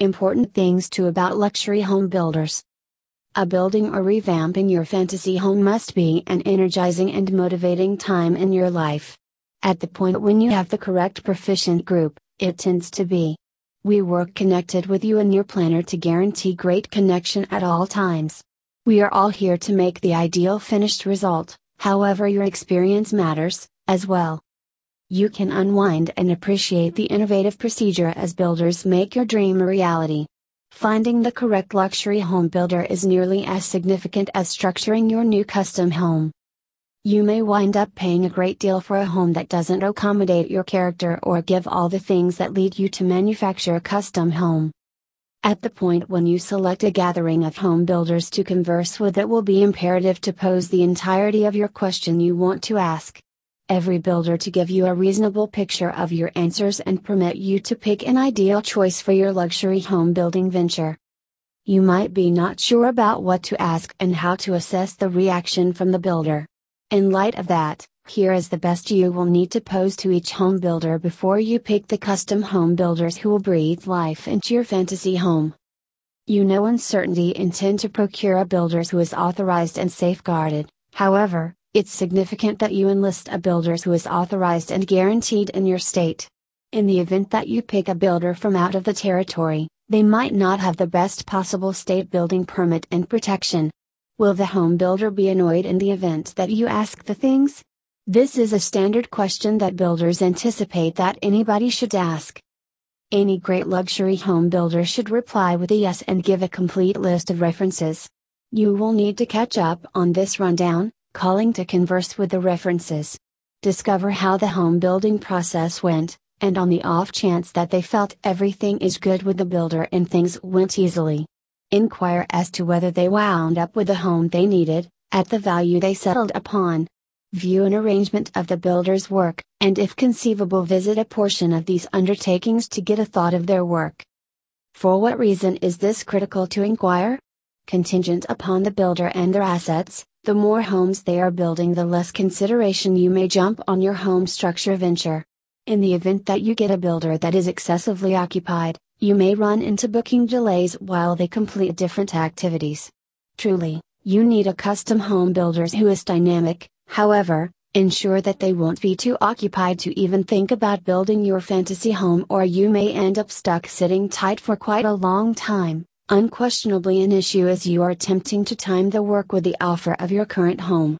Important things to about luxury home builders. A building or revamping your fantasy home must be an energizing and motivating time in your life. At the point when you have the correct proficient group, it tends to be. We work connected with you and your planner to guarantee great connection at all times. We are all here to make the ideal finished result, however, your experience matters, as well. You can unwind and appreciate the innovative procedure as builders make your dream a reality. Finding the correct luxury home builder is nearly as significant as structuring your new custom home. You may wind up paying a great deal for a home that doesn't accommodate your character or give all the things that lead you to manufacture a custom home. At the point when you select a gathering of home builders to converse with, it will be imperative to pose the entirety of your question you want to ask. Every builder to give you a reasonable picture of your answers and permit you to pick an ideal choice for your luxury home building venture. You might be not sure about what to ask and how to assess the reaction from the builder. In light of that, here is the best you will need to pose to each home builder before you pick the custom home builders who will breathe life into your fantasy home. You know uncertainty intend to procure a builder who is authorized and safeguarded, however, it's significant that you enlist a builder who is authorized and guaranteed in your state. In the event that you pick a builder from out of the territory, they might not have the best possible state building permit and protection. Will the home builder be annoyed in the event that you ask the things? This is a standard question that builders anticipate that anybody should ask. Any great luxury home builder should reply with a yes and give a complete list of references. You will need to catch up on this rundown, calling to converse with the references. Discover how the home building process went, and on the off chance that they felt everything is good with the builder and things went easily. Inquire as to whether they wound up with the home they needed, at the value they settled upon. View an arrangement of the builder's work, and if conceivable, visit a portion of these undertakings to get a thought of their work. For what reason is this critical to inquire? Contingent upon the builder and their assets, the more homes they are building, the less consideration you may jump on your home structure venture. In the event that you get a builder that is excessively occupied, you may run into booking delays while they complete different activities. Truly, you need a custom home builder who is dynamic, However, ensure that they won't be too occupied to even think about building your fantasy home or you may end up stuck sitting tight for quite a long time. Unquestionably, an issue as you are attempting to time the work with the offer of your current home.